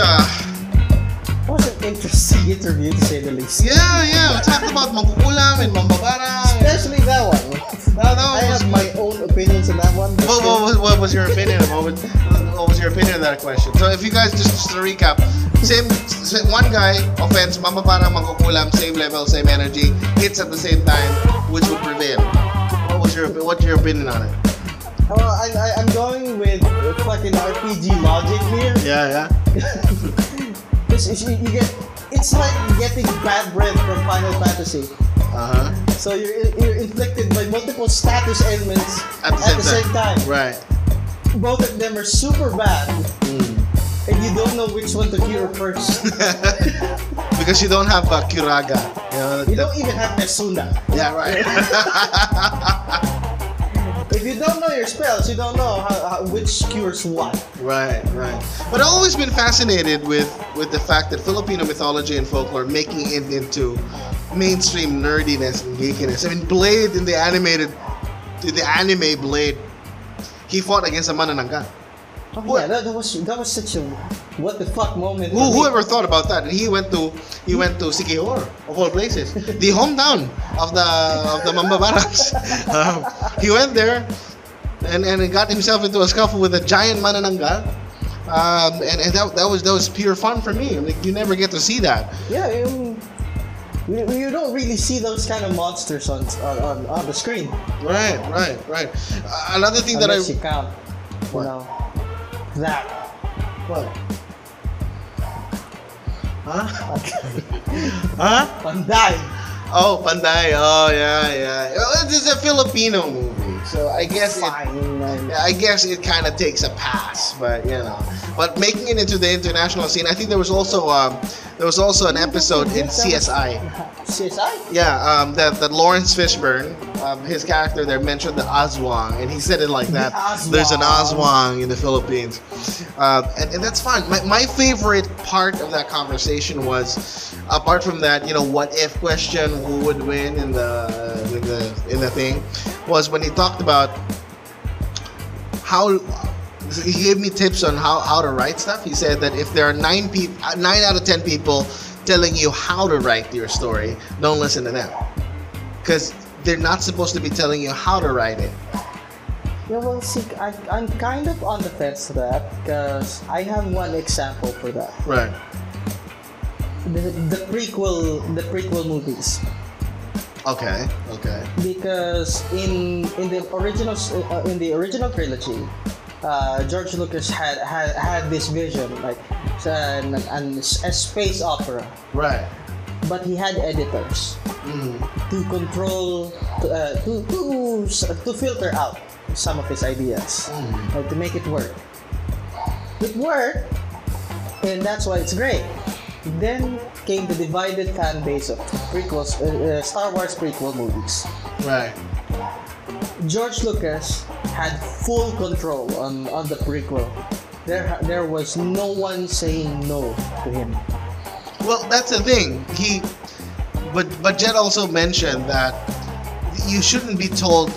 uh, was an interesting interview to say the least. yeah, yeah. We talked about Mangkukulam and Mambabara. Especially that one. That, that I was, have my own opinions on that one. what, what, was, what was your opinion? What was, what was your opinion on that question? So if you guys just, just to recap, same, same one guy offense, Mambabara, Mangkukulam, same level, same energy, hits at the same time, which would prevail. What was your what's your opinion on it? Well, I, I, I'm going with fucking RPG logic here. Yeah, yeah. It's, it's, you, you get, it's like getting bad breath from Final Fantasy. Uh huh. So you're, you're inflicted by multiple status ailments At the same time. time. Right. Both of them are super bad, Mm. and you don't know which one to cure first. because you don't have uh, Curaga. You know, You the- don't even have Mesuna. yeah, right. You don't know your spells, you don't know how, how, which cures what. right, right. But I've always been fascinated with with the fact that Filipino mythology and folklore making it into mainstream nerdiness and geekiness. I mean, Blade in the animated, the anime Blade, he fought against a manananggal. Oh, What? yeah, that, that was that was such a what the fuck moment. Who, whoever thought about that? And he went to he went to Siquijor of all places, the hometown of the of the Mambabaraks. Um, he went there and and got himself into a scuffle with a giant manananggal. Um, and, and that, that was that was pure fun for me. Like you never get to see that. Yeah, you, you don't really see those kind of monsters on on, on, the screen. Right, right, right. Uh, another thing that I Unless you count, What? you that. what? Huh? huh? Panday. Oh, Panday. Oh, yeah, yeah. This is a Filipino movie, so I guess it, Fine. I guess it kind of takes a pass, but you know. But making it into the international scene, I think there was also um, there was also an episode in CSI. CSI? Yeah, um, that that Laurence Fishburne, um, his character there mentioned the Aswang, and he said it like that. The There's an Aswang. In the Philippines, um, and, and that's fine. My, my favorite part of that conversation was, apart from that, you know, what if question, who would win in the in the in the thing, was when he talked about how he gave me tips on how, how to write stuff. He said that if there are nine people, nine out of ten people telling you how to write your story, don't listen to them, because they're not supposed to be telling you how to write it. Yeah, well, see, I, I'm kind of on the fence to that because I have one example for that. Right. The, the prequel, the prequel movies. Okay. Okay. because in in the original uh, in the original trilogy, uh, George Lucas had had, had this vision like an, an, a space opera, Right. but he had editors Mm. to control uh, to to to filter out some of his ideas Mm. to make it work. It worked, and that's why it's great. Then came the divided fan base of prequels, uh, uh, Star Wars prequel movies. Right. George Lucas had full control on, on the prequel. There, there was no one saying no to him. Well, that's the thing. He, but but Jet also mentioned that you shouldn't be told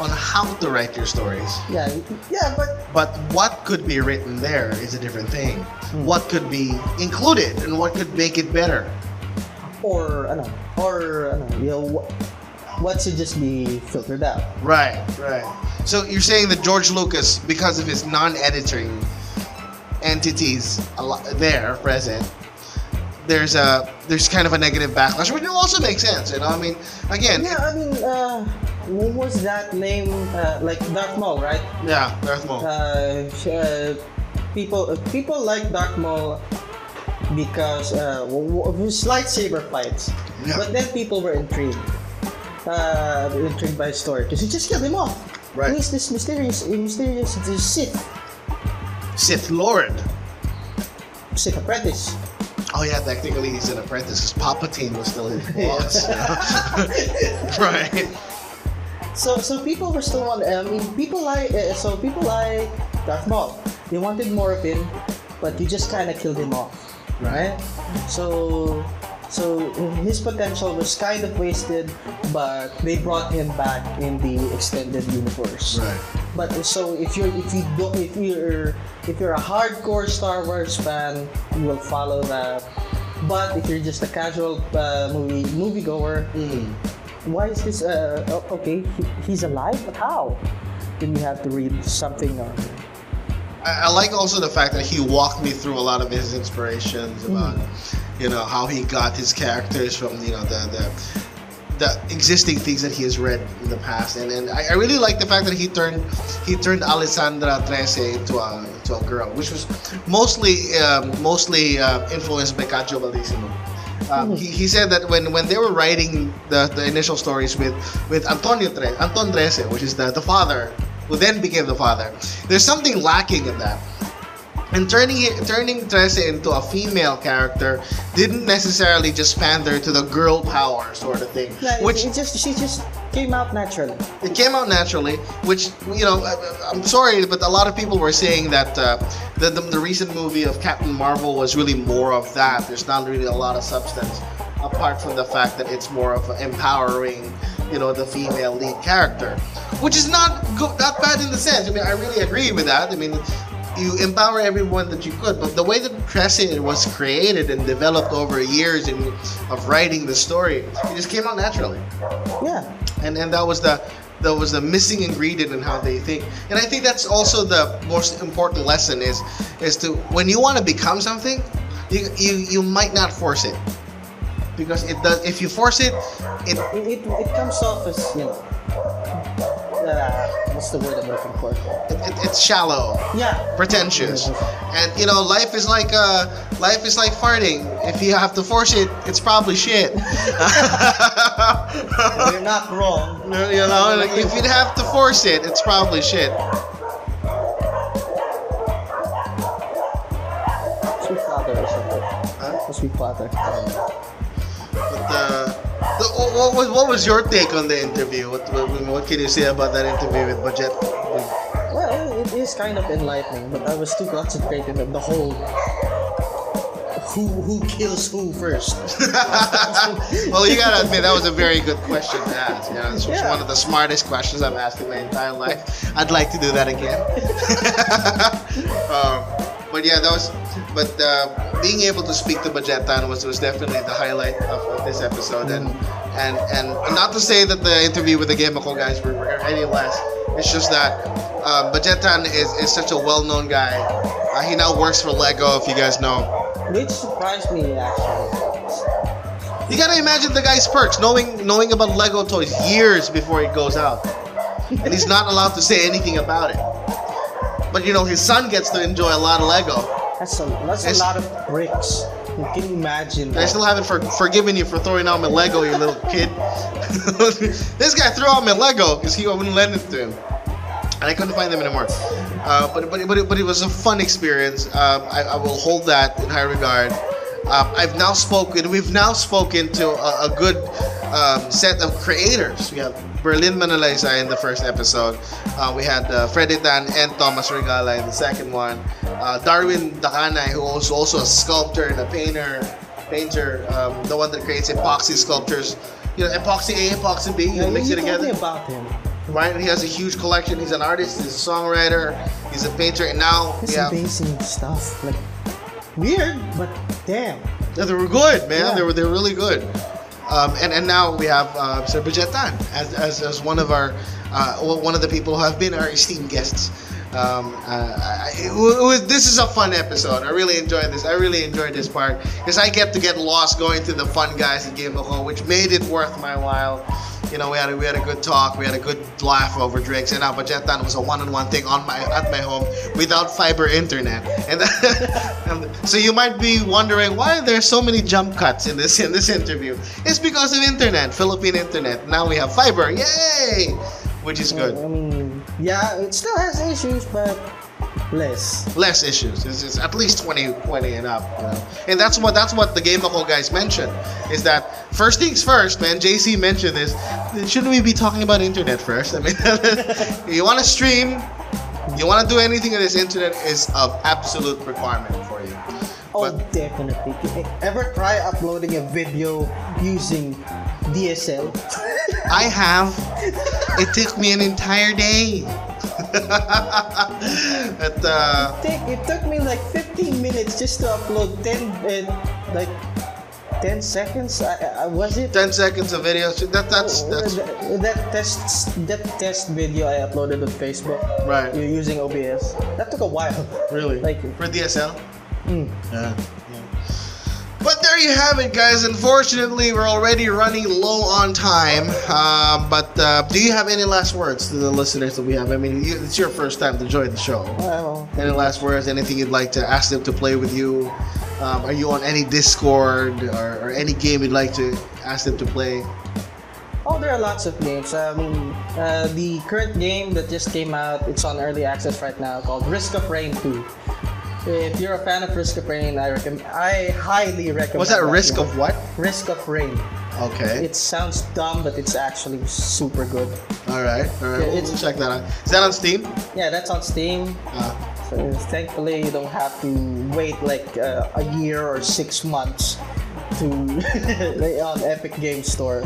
on how to write your stories. Yeah, yeah, but But what could be written there is a different thing. What could be included and what could make it better. or ano, or ano, you know, what, what should just be filtered out. Right, right. So you're saying that George Lucas, because of his non-editing entities a lot there present, there's a there's kind of a negative backlash, which also makes sense. You know, I mean, again, Yeah, I mean, uh, what was that name? Uh, like Darth Maul, right? yeah, Darth Maul. Uh, uh, people, uh, people like Darth Maul because uh, his lightsaber fights. Yeah. But then people were intrigued, uh, intrigued by his story because he just killed him off. Right. He's this mysterious, mysterious Sith, Sith Lord. Sith apprentice. Oh yeah, technically he's an apprentice because Palpatine was still his boss. right. So, so people were still on. I mean, people like uh, so people like Darth Maul. They wanted more of him, but you just kind of killed him off, right? So, so his potential was kind of wasted, but they brought him back in the extended universe. Right. but so if you're if you don't if you're if you're a hardcore Star Wars fan, you will follow that. But if you're just a casual uh, movie moviegoer, Mm. why is this? Uh, okay, he, he's alive, but how? Then you have to read something. Or, I, like also the fact that he walked me through a lot of his inspirations about, Mm-hmm. you know, how he got his characters from, you know, the the, the existing things that he has read in the past, and and I, I really like the fact that he turned he turned Alexandra Trese into a to a girl, which was mostly um, mostly uh, influenced by Kajo Baldisimo. Um, he, he said that when, when they were writing the, the initial stories with, with Antonio Tre, Anton Trese, which is the, the father, who then became the father, there's something lacking in that. And turning it, turning Trese into a female character didn't necessarily just pander to the girl power sort of thing, yeah, which it, just she just came out naturally. it came out naturally, which you know, I- I'm sorry, but a lot of people were saying that uh, the, the the recent movie of Captain Marvel was really more of that. There's not really a lot of substance, apart from the fact that it's more of empowering, you know, the female lead character, which is not go- not bad in the sense. I mean, I really agree with that. I mean. You empower everyone that you could, but the way that Crescent was created and developed over years in, of writing the story, it just came out naturally Yeah, and and that was the that was the missing ingredient in how they think and i think that's also the most important lesson is is to when you want to become something you you, you might not force it because it does if you force it it it, it, it comes off as you know. Uh, what's the word I'm looking for? it, it's shallow Yeah. pretentious and you know life is like uh life is like farting if you have to force it it's probably shit You're not wrong. you know like, if you'd have to force it it's probably shit Sweet platter or something. Huh? A sweet platter. But uh, what, what, what was your take on the interview? What, what, what can you say about that interview with Budjette? Well, it is kind of enlightening, but I was too concentrated on the whole who who kills who first. well, you gotta admit that was a very good question to ask. You know, was Yeah. one of the smartest questions I've asked in my entire life. I'd like to do that again. um, but yeah, that was. But uh, being able to speak to Budjette Tan was was definitely the highlight of, of this episode, and and and not to say that the interview with the Game guys were, were any less. It's just that uh, Budjette Tan is, is such a well-known guy. Uh, he now works for Lego, if you guys know. Which surprised me actually. You gotta imagine the guy's perks, knowing knowing about Lego toys years before it goes out, and he's not allowed to say anything about it. But you know, his son gets to enjoy a lot of Lego. That's a that's It's- a lot of bricks. You can imagine. I that. still haven't for, forgiven you for throwing out my Lego, you little kid. this guy threw out my Lego because he wouldn't lend it to him, and I couldn't find them anymore. Uh, but but but it, but it was a fun experience. Um, I, I will hold that in high regard. Um, I've now spoken. We've now spoken to a, a good um, set of creators. We have Berlin Manalaysay in the first episode. Uh, we had uh, Freddy Tan and Thomas Regala in the second one. Uh, Darwin Dakanay, who was also a sculptor and a painter, painter, um, the one that creates epoxy sculptures. You know, epoxy A, epoxy B. You Yeah, mix it together about him. right? He has a huge collection. He's an artist. He's a songwriter. He's a painter, and now we have. amazing stuff. Like weird, but damn. Yeah, they were good, man. Yeah. They were they're really good. Um, and and now we have uh, Sir as, as as one of our uh, well, one of the people who have been our esteemed guests. Um, uh, I, it was, this is a fun episode. I really enjoyed this. I really enjoyed this part because I get to get lost going to the fun guys at Game Loco, which made it worth my while. You know, we had a, we had a good talk, we had a good laugh over drinks, and now Budjette Tan was a one-on-one thing on my at my home without fiber internet. And, and so you might be wondering why there are so many jump cuts in this in this interview. It's because of internet, Philippine internet. Now we have fiber, yay! Which is good. I mean, yeah, it still has issues, but less. less issues. It's, it's at least 20, 20 and up, you know. And that's what that's what the Game Ako guys mentioned is that first things first, man. JC mentioned this. Shouldn't we be talking about internet first? I mean, you want to stream, you want to do anything on this internet is of absolute requirement for you. Oh, But- definitely. Ever try uploading a video using DSL? I have. It took me an entire day. Uh, Take, it took me like 15 minutes just to upload 10 uh, like 10 seconds. I, I, was it? 10 seconds of video. So That, that's, Oh, that's that, that test that test video I uploaded on Facebook right. you're using OBS. That took a while. Really? Like For DSL? mm. Yeah. But there you have it, guys. Unfortunately, we're already running low on time. Uh, but uh, do you have any last words to the listeners that we have? I mean, you, it's your first time to join the show. well, Any last words? Anything you'd like to ask them to play with you? Um, are you on any Discord or, or any game you'd like to ask them to play? oh, there are lots of games. Mean, uh, the current game that just came out, it's on early access right now, called Risk of Rain 2. If you're a fan of Risk of Rain, I recommend. I highly recommend. What's that? Risk game. of what? Risk of Rain. Okay. It sounds dumb, but it's actually super good. all right. All right. Yeah, We'll, it's- we'll check that out. Is that on Steam? Yeah, that's on Steam. Uh, So thankfully, you don't have to wait like uh, a year or six months to on Epic Game Store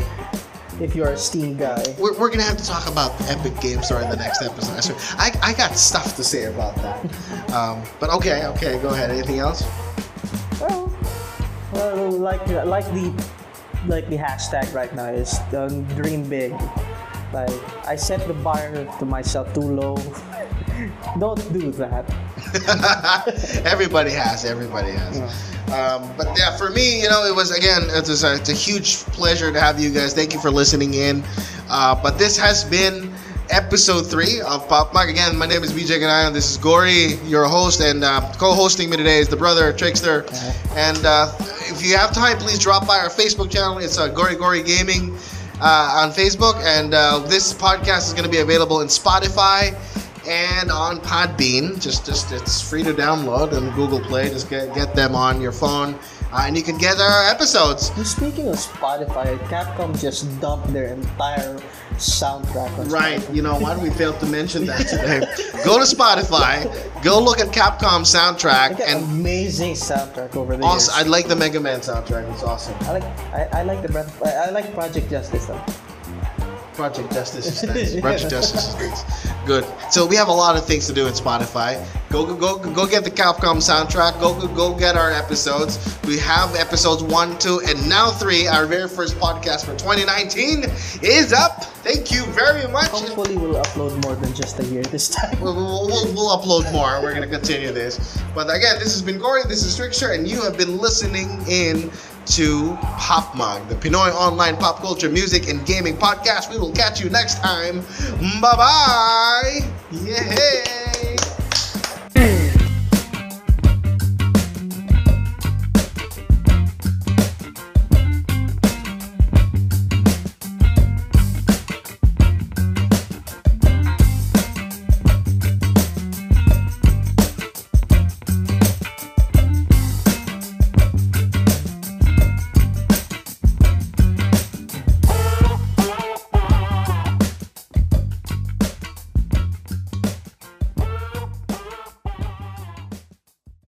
if you're a Steam guy. we're, we're gonna have to talk about Epic Game Store in the next episode. I. I, I got stuff to say about that. Um, but okay, okay, go ahead. Anything else? Well, well, like like the like the hashtag right now is um, dream big. Like I set the bar to myself too low. don't do that. everybody has. Everybody has. Um, but yeah, for me, you know, it was again, it was a, it's a huge pleasure to have you guys. Thank you for listening in. Uh, but this has been episode three of Pop Mark. Again, my name is BJ Ganayan. This is Gory, your host, and uh, co-hosting me today is the brother Trickster. And uh, if you have time, please drop by our Facebook channel. It's uh, Gory Gory Gaming uh, on Facebook, and uh, this podcast is going to be available in Spotify and on Podbean. Just, just it's free to download on Google Play. Just get get them on your phone, uh, and you can get our episodes. Speaking of Spotify, Capcom just dumped their entire soundtrack on Right, you know why we failed to mention that today? go to Spotify, go look at Capcom soundtrack, and amazing soundtrack over the also, I like the Mega Man soundtrack. It's awesome. I like I, I like the Breath- I, I like Project Justice though. Project Justice is nice. Project Justice is nice. Good. So we have a lot of things to do in Spotify. Go go go go get the Capcom soundtrack. Go go go get our episodes. We have episodes one, two, and now three. Our very first podcast for 2019 is up. Thank you very much. Hopefully, we'll upload more than just a year this time. We'll, we'll, we'll, we'll upload more. We're going to continue this. But again, this has been Gory. This is Trickster, and you have been listening in to Pop Mug, the Pinoy online pop culture, music, and gaming podcast. We will catch you next time. Bye bye. Yeah.